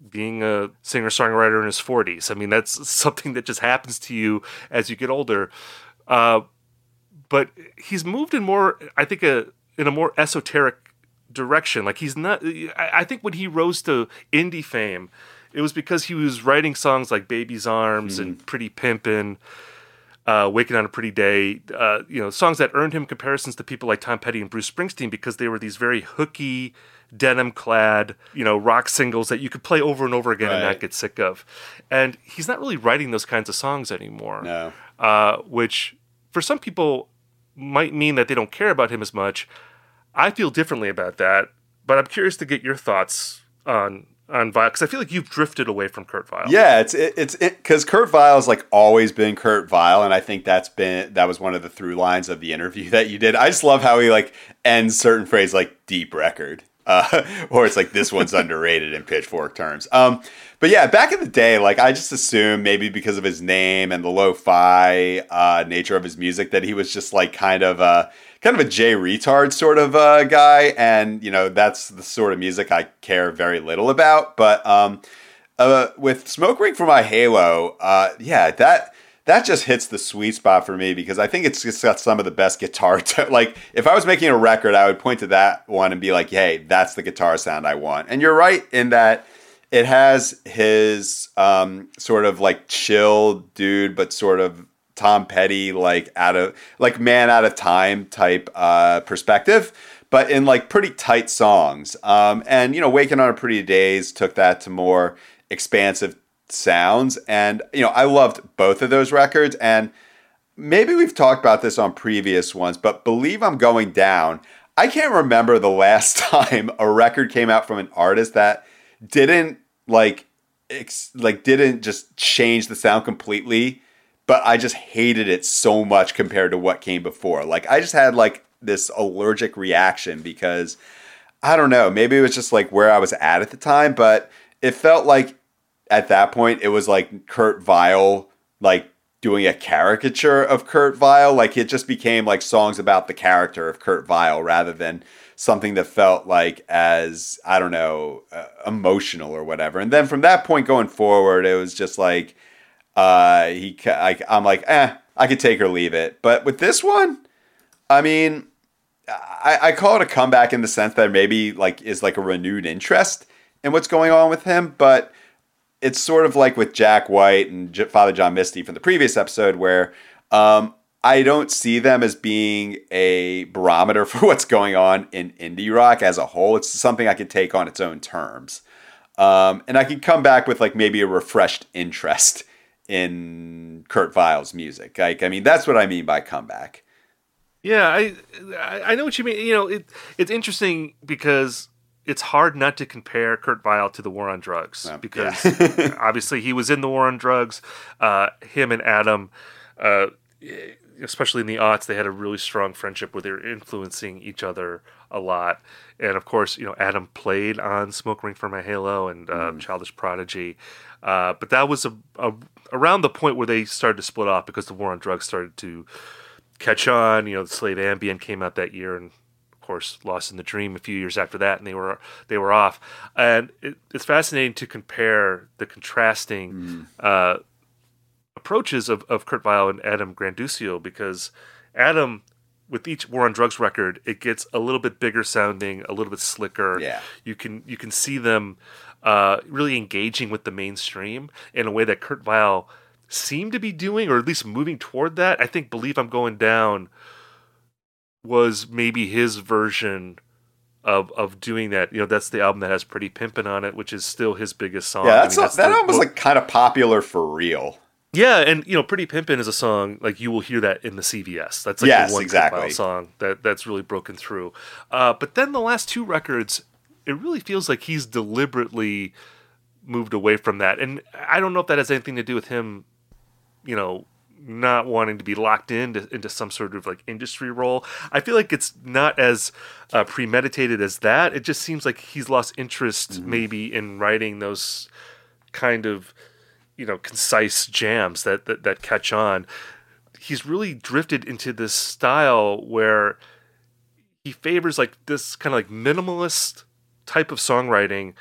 being a singer songwriter in his 40s. I mean, that's [LAUGHS] something that just happens to you as you get older. Uh, but he's moved in more, I think, a in a more esoteric direction. Like he's not. I, I think when he rose to indie fame, it was because he was writing songs like "Baby's Arms" and "Pretty Pimpin'." Uh, Waking on a Pretty Day, uh, you know, songs that earned him comparisons to people like Tom Petty and Bruce Springsteen because they were these very hooky, denim clad, you know, rock singles that you could play over and over again and not get sick of. And he's not really writing those kinds of songs anymore No. uh, which for some people might mean that they don't care about him as much. I feel differently about that, but I'm curious to get your thoughts on on Vile because I feel like you've drifted away from Kurt Vile. Yeah, it's it, it's because Kurt Vile's like always been Kurt Vile, and I think that's been that was one of the through lines of the interview [LAUGHS] that you did. I just love how he like ends certain phrase like deep record. Uh, [LAUGHS] or it's like this one's underrated in pitchfork terms. Um, but yeah, back in the day, like I just assumed maybe because of his name and the lo-fi uh, nature of his music that he was just like kind of a kind of a Jay Reatard sort of uh, guy, and you know that's the sort of music I care very little about. But um, uh, with Smoke Ring for my Halo, uh, yeah, that that just hits the sweet spot for me because I think it's just got some of the best guitar. [LAUGHS] Like if I was making a record, I would point to that one and be like, "Hey, that's the guitar sound I want." And you're right in that it has his um, sort of like chill dude, but sort of Tom Petty, like out of like man out of time type uh, perspective, but in like pretty tight songs. Um, and you know, Waking on a Pretty Daze took that to more expansive sounds, and you know, I loved both of those records. And maybe we've talked about this on previous ones, but believe I'm going down. I can't remember the last [LAUGHS] time a record came out from an artist that didn't like ex- like didn't just change the sound completely but I just hated it so much compared to what came before. Like I just had like this allergic reaction because I don't know, maybe it was just like where I was at at the time, but it felt like at that point it was like Kurt Vile like doing a caricature of Kurt Vile, like it just became like songs about the character of Kurt Vile rather than something that felt like as I don't know, uh, emotional or whatever. And then from that point going forward, it was just like uh, he, I, I'm like, eh, I could take or leave it. But with this one, I mean, I, I call it a comeback in the sense that maybe like is like a renewed interest in what's going on with him. But it's sort of like with Jack White and Father John Misty from the previous episode, where Um, I don't see them as being a barometer [LAUGHS] for what's going on in indie rock as a whole. It's something I can take on its own terms. Um, and I can come back with like maybe a refreshed interest in Kurt Vile's music. Like, I mean, that's what I mean by comeback. Yeah, I I know what you mean. You know, it it's interesting because it's hard not to compare Kurt Vile to the War on Drugs Um, because yeah. [LAUGHS] obviously he was in the War on Drugs. Uh, him and Adam, uh, especially in the aughts, they had a really strong friendship where they were influencing each other a lot. And of course, you know, Adam played on "Smoke Ring for My Halo" and uh, "Childish Prodigy," uh, but that was a, a, around the point where they started to split off because the War on Drugs started to catch on. You know, the Slave Ambient came out that year, and of course, Lost in the Dream a few years after that, and they were they were off. And it, it's fascinating to compare the contrasting uh, approaches of, of Kurt Vile and Adam Granduciel because Adam. With each War on Drugs record, it gets a little bit bigger sounding, a little bit slicker. Yeah. you can you can see them uh, really engaging with the mainstream in a way that Kurt Vile seemed to be doing, or at least moving toward that. I think "Believe I'm Going Down" was maybe his version of of doing that. You know, that's the album that has "Pretty Pimpin' on it, which is still his biggest song. Yeah, I that's, mean, that the- album was like kind of popular for real. yeah, and you know, "Pretty Pimpin'" is a song like you will hear that in the CVS. That's like Yes, the one exactly. Song that that's really broken through. Uh, but then the last two records, it really feels like he's deliberately moved away from that, and I don't know if that has anything to do with him, you know, not wanting to be locked into into some sort of like industry role. I feel like it's not as uh, premeditated as that. It just seems like he's lost interest maybe in writing those kind of you know concise jams that, that that catch on he's really drifted into this style where he favors like this kind of like minimalist type of songwriting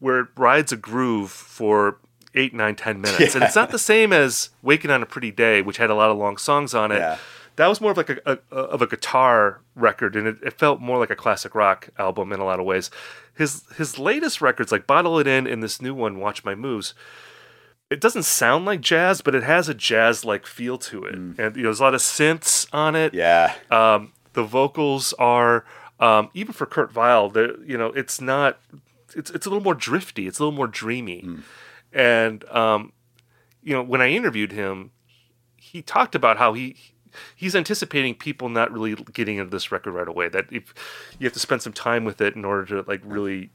where it rides a groove for eight nine ten minutes. And it's not the same as waking on a pretty day which had a lot of long songs on it. Yeah. that was more of like a, a of a guitar record and it, it felt more like a classic rock album in a lot of ways. His his latest records like bottle it in and this new one watch my moves it doesn't sound like jazz but it has a jazz like feel to it. And you know there's a lot of synths on it. Yeah. um, the vocals are um, even for Kurt the you know it's not it's it's a little more drifty, it's a little more dreamy, and um, you know when I interviewed him, he talked about how he he's anticipating people not really getting into this record right away. That if you have to spend some time with it in order to like really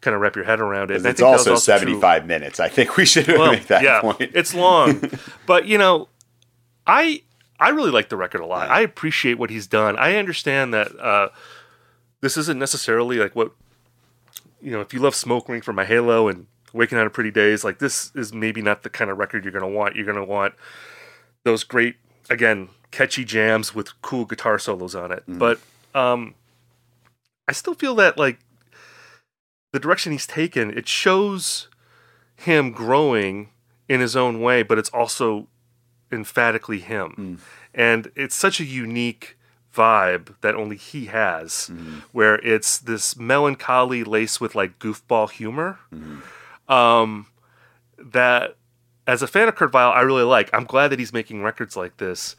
kind of wrap your head around it. And It's think that was also, true. 75 minutes. I think we should Well, make that yeah, point. it's long, [LAUGHS] but you know, I I really like the record a lot. I appreciate what he's done. I understand that uh, this isn't necessarily like what you know. If you love Smoke Ring for My Halo and Waking on a Pretty Daze, like this is maybe not the kind of record you're going to want. You're going to want those great, again, catchy jams with cool guitar solos on it. But um, I still feel that like the direction he's taken, it shows him growing in his own way, but it's also emphatically him. And it's such a unique vibe that only he has, where it's this melancholy laced with like goofball humor. Um, that as a fan of Kurt Vile, I really like. I'm glad that he's making records like this.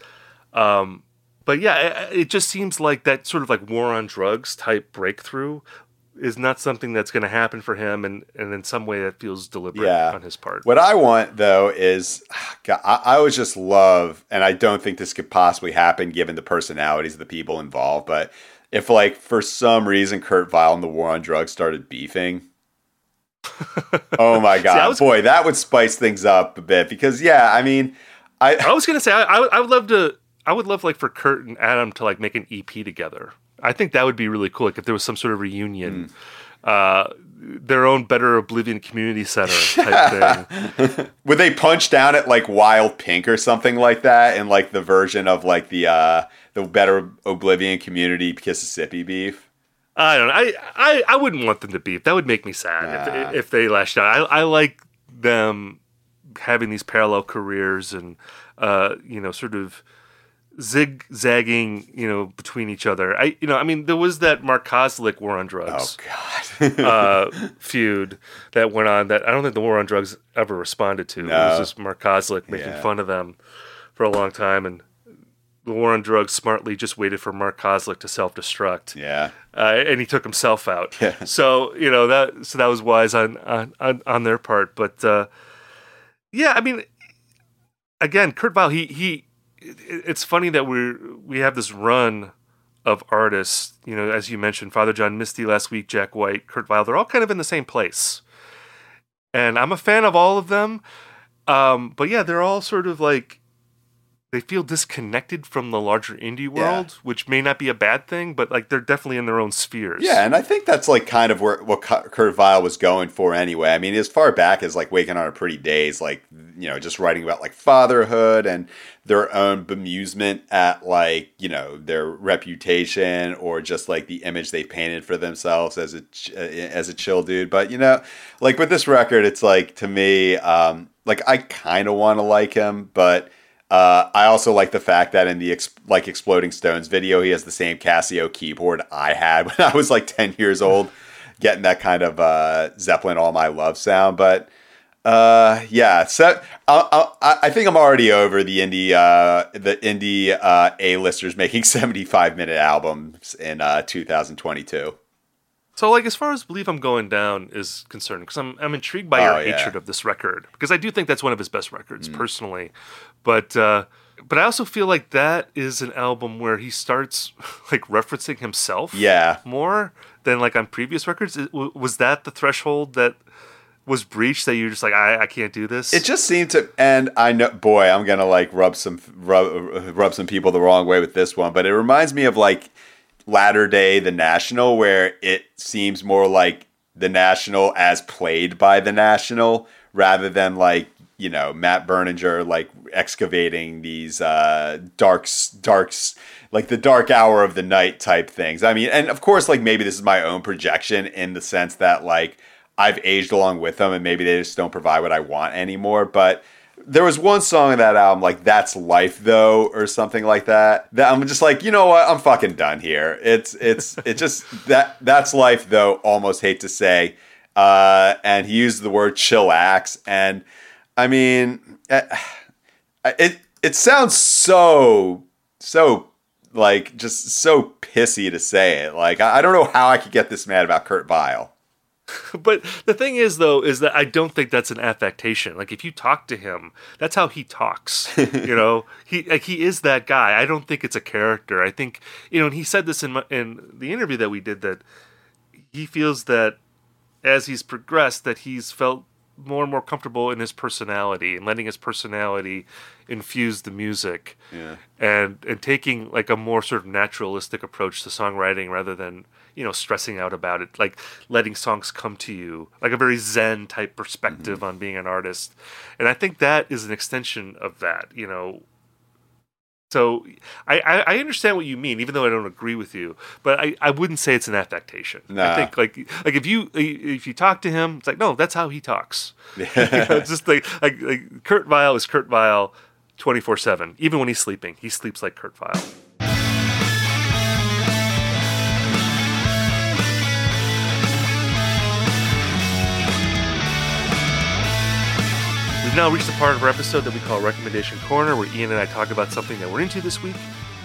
Um, but yeah, it, it just seems like that sort of like war on drugs type breakthrough is not something that's going to happen for him, and, and in some way that feels deliberate Yeah. on his part. What I want though is, God, I, I would just love, and I don't think this could possibly happen given the personalities of the people involved. But if, like, for some reason, Kurt Vile and the War on Drugs started beefing, [LAUGHS] oh my God, was- boy, that would spice things up a bit. Because yeah, I mean, I I was gonna say I, I, I would love to. I would love like for Kurt and Adam to like make an EP together. I think that would be really cool. Like if there was some sort of reunion, uh, their own Better Oblivion Community Center type [LAUGHS] thing. would they punch down at like Wild Pink or something like that, and like the version of like the uh the Better Oblivion Community Mississippi beef. I don't know. I, I, I wouldn't want them to beef. That would make me sad Nah. if, if they lashed out. I, I like them having these parallel careers and uh, you know sort of zigzagging you know between each other. I you know I mean there was that Mark Kozelek War on drugs. Oh God. [LAUGHS] uh, feud that went on that I don't think the War on Drugs ever responded to. It was just Mark Kozelek making Yeah. fun of them for a long time and the war on drugs smartly just waited for Mark Kozelek to self destruct. Yeah. Uh, and he took himself out. Yeah. So you know that so that was wise on on on, on their part. But uh, yeah, I mean, again, Kurt Vile, he he. It- It's funny that we're we have this run of artists. You know, as you mentioned, Father John Misty last week, Jack White, Kurt Vile. They're all kind of in the same place, and I'm a fan of all of them. Um, but yeah, they're all sort of like they feel disconnected from the larger indie world, which may not be a bad thing, but like they're definitely in their own spheres. Yeah, and I think that's like kind of where what Kurt Vile was going for anyway. I mean, as far back as like Waking on a Pretty Daze, like you know, just writing about like fatherhood and their own bemusement at like you know their reputation or just like the image they painted for themselves as a ch- uh, as a chill dude. But you know, like with this record, it's like to me, um, like I kind of want to like him, but. Uh, I also like the fact that in the ex- like Exploding Stones video, he has the same Casio keyboard I had [LAUGHS] when I was like ten years old, getting that kind of uh, Zeppelin "All My Love" sound. But uh, yeah, so I, I, I think I'm already over the indie uh, the indie uh, A-listers making [LAUGHS] 75 minute albums in uh, 2022. So, like, as far as "Believe I'm Going Down" is concerned, because I'm I'm intrigued by your Oh, yeah. hatred of this record, because I do think that's one of his best records Mm. personally, but uh, but I also feel like that is an album where he starts [LAUGHS] like referencing himself, Yeah. more than like on previous records. Was that the threshold that was breached that you're just like I I can't do this? It just seemed to, and I know, boy, I'm gonna like rub some rub rub some people the wrong way with this one, but it reminds me of like latter day The National, where it seems more like The National as played by The National rather than like you know Matt Berninger like excavating these uh, darks darks like the dark hour of the night type things. I mean, and of course, like maybe this is my own projection in the sense that like I've aged along with them, and maybe they just don't provide what I want anymore. But there was one song in that album, like "That's Life," though, or something like that. That I'm just like, you know what? I'm fucking done here. It's it's it just that that's life, though. Almost hate to say, uh, and he used the word "chillax," and I mean, eh, [SIGHS] it it sounds so so like just so pissy to say it. Like I I don't know how I could get this mad about Kurt Vile. [LAUGHS] but the thing is though is that I don't think that's an affectation. Like if you talk to him, that's how he talks. [LAUGHS] you know, he like he is that guy. I don't think it's a character. I think you know, and he said this in my, in the interview that we did that he feels that as he's progressed that he's felt more and more comfortable in his personality and letting his personality infuse the music Yeah. and and taking like a more sort of naturalistic approach to songwriting rather than you know stressing out about it like letting songs come to you like a very zen type perspective mm-hmm. on being an artist and i think that is an extension of that you know so I, I I understand what you mean, even though I don't agree with you. But I, I wouldn't say it's an affectation. I think like like if you if you talk to him, it's like no, that's how he talks. [LAUGHS] you know, it's just like, like like Kurt Vile is Kurt Vile, twenty four seven. Even when he's sleeping, he sleeps like Kurt Vile. We've now reached the part of our episode that we call Recommendation Corner, where Ian and I talk about something that we're into this week.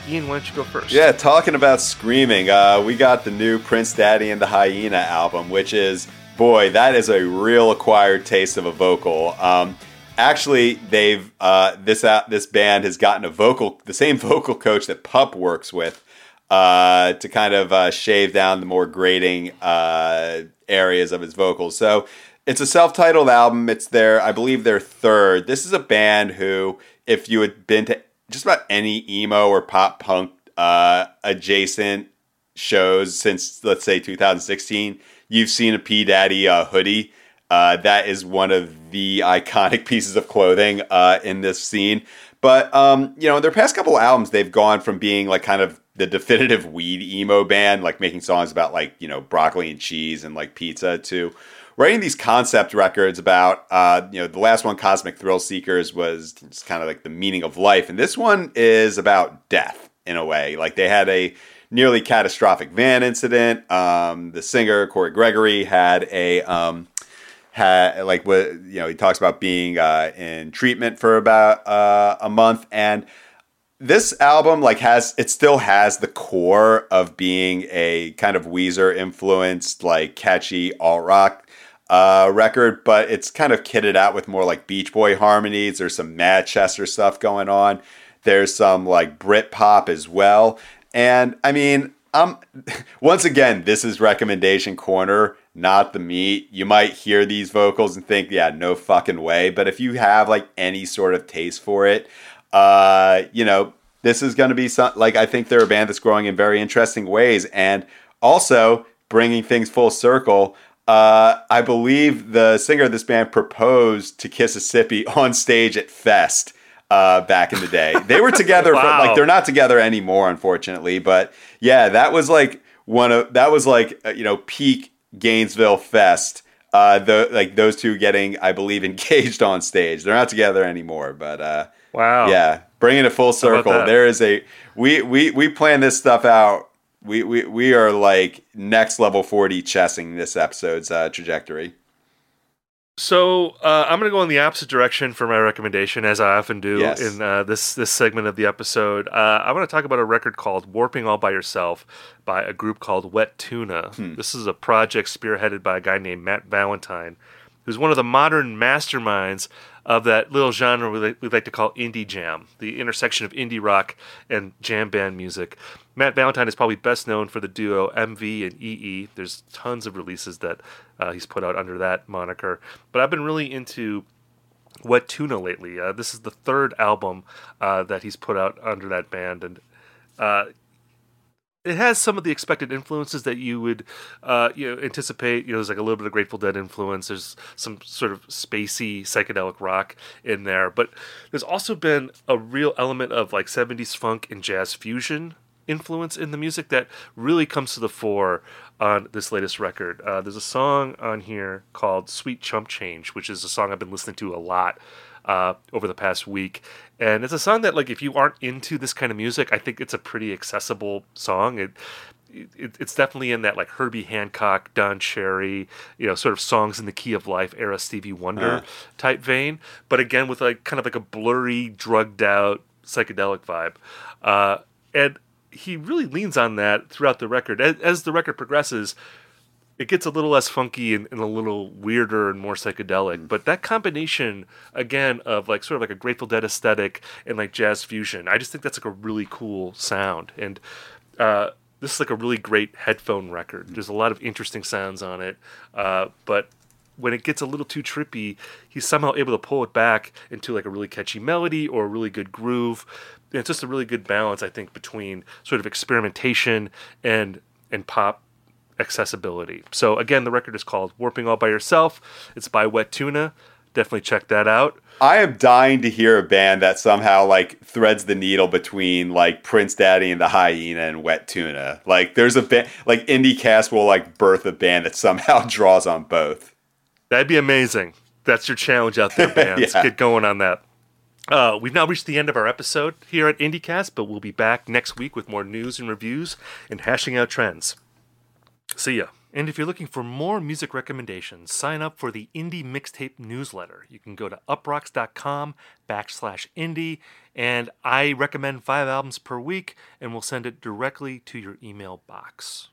Ian, why don't you go first? Yeah, talking about screaming, uh, we got the new Prince Daddy and the Hyena album, which is boy, that is a real acquired taste of a vocal. Um, actually, they've uh, this uh, this band has gotten a vocal, the same [LAUGHS] vocal coach that Pup works with, uh, to kind of uh, shave down the more grating uh, areas of his vocals. So it's a self-titled album. It's their, I believe, their third. This is a band who, if you had been to just about any emo or pop punk uh, adjacent shows since let's say 2016, you've seen a P Daddy uh, hoodie. Uh, that is one of the [LAUGHS] iconic pieces of clothing uh, in this scene. But um, you know, their past couple albums, they've gone from being like kind of the definitive weed emo band, like making songs about like you know broccoli and cheese and like pizza, to writing these concept records about uh, you know the last one, Cosmic Thrill Seekers, was just kind of like the meaning of life, and this one is about death in a way. Like they had a nearly catastrophic van incident. Um, the singer Kory Gregory had a um, had like what you know he talks about being uh, in treatment for about uh, a month and this album like has it still has the core of being a kind of Weezer influenced like catchy alt rock uh, record, but it's kind of kitted out with more like Beach Boy harmonies. There's some Manchester stuff going on. There's some like Brit pop as well. And I mean, um, [LAUGHS] once again, this is recommendation corner, not the meat. You might hear these vocals and think, yeah, no fucking way. But if you have like any sort of taste for it, uh, you know, this is going to be some, like, I think they're a band that's growing in very interesting ways. And also bringing things full circle. Uh, I believe the singer of this band proposed to Kississippi [LAUGHS] on stage at Fest uh, back in the day. They were together, wow. for, like they're not together anymore, unfortunately. But yeah, that was like one of that was like uh, you know peak Gainesville Fest. Uh, the like those two getting, I believe, [LAUGHS] engaged on stage. They're not together anymore, but uh, wow, yeah, bringing it full circle. There is a we we we plan this stuff out. We we we are like next level forty chessing this episode's uh, trajectory. So uh, I'm going to go in the opposite direction for my recommendation, as I often do yes. in uh, this this segment of the episode. Uh, I want to talk about a record called "Warping All by Yourself" by a group called Wet Tuna. Hmm. This is a project spearheaded by a guy named Matt Valentine, who's one of the modern masterminds of that little genre we like, to call indie jam, the intersection of indie rock and jam band music. Matt Valentine is probably best known for the duo MV and EE. There's tons of releases that uh, he's put out under that moniker. But I've been really into Wet Tuna lately. Uh, this is the third album uh, that he's put out under that band, and uh, it has some of the expected influences that you would uh, you know anticipate. You know, there's like a little bit of Grateful Dead influence. There's some sort of spacey psychedelic rock in there, but there's also been a real element of like 70s funk and jazz fusion influence in the music that really comes to the fore on this latest record. Uh, there's a song on here called "Sweet Chump Change," which is a song I've been listening to a lot uh, over the past week. And it's a song that, like, if you aren't into this kind of music, I think it's a pretty accessible song. It, it, it's definitely in that like Herbie Hancock, Don Cherry, you know, sort of songs in the key of life era Stevie Wonder uh. type vein, but again with like kind of like a blurry, drugged out psychedelic vibe. Uh, and he really leans on that throughout the record. As, as the record progresses, it gets a little less funky and, and, a little weirder and more psychedelic. Mm. But that combination again of like sort of like a Grateful Dead aesthetic and like jazz fusion, I just think that's like a really cool sound. And uh, this is like a really great headphone record. There's a lot of interesting sounds on it, uh, but when it gets a little too trippy, he's somehow able to pull it back into like a really catchy melody or a really good groove. And it's just a really good balance, I think, between sort of experimentation and and pop accessibility. So again, the record is called Warping All by Yourself. It's by Wet Tuna. Definitely check that out. I am dying to hear a band that somehow like threads the needle between like Prince Daddy and the Hyena and Wet Tuna. Like there's a band like Indie Cast will like birth a band that somehow [LAUGHS] draws on both. That'd be amazing. That's your challenge out there, [LAUGHS] bands. yeah. Get going on that. Uh, we've now reached the end of our episode here at IndieCast, but we'll be back next week with more news and reviews and hashing out trends. See ya. And if you're looking for more music recommendations, sign up for the Indie Mixtape newsletter. You can go to uproxx.com backslash indie, and I recommend five albums per week, and we'll send it directly to your email box.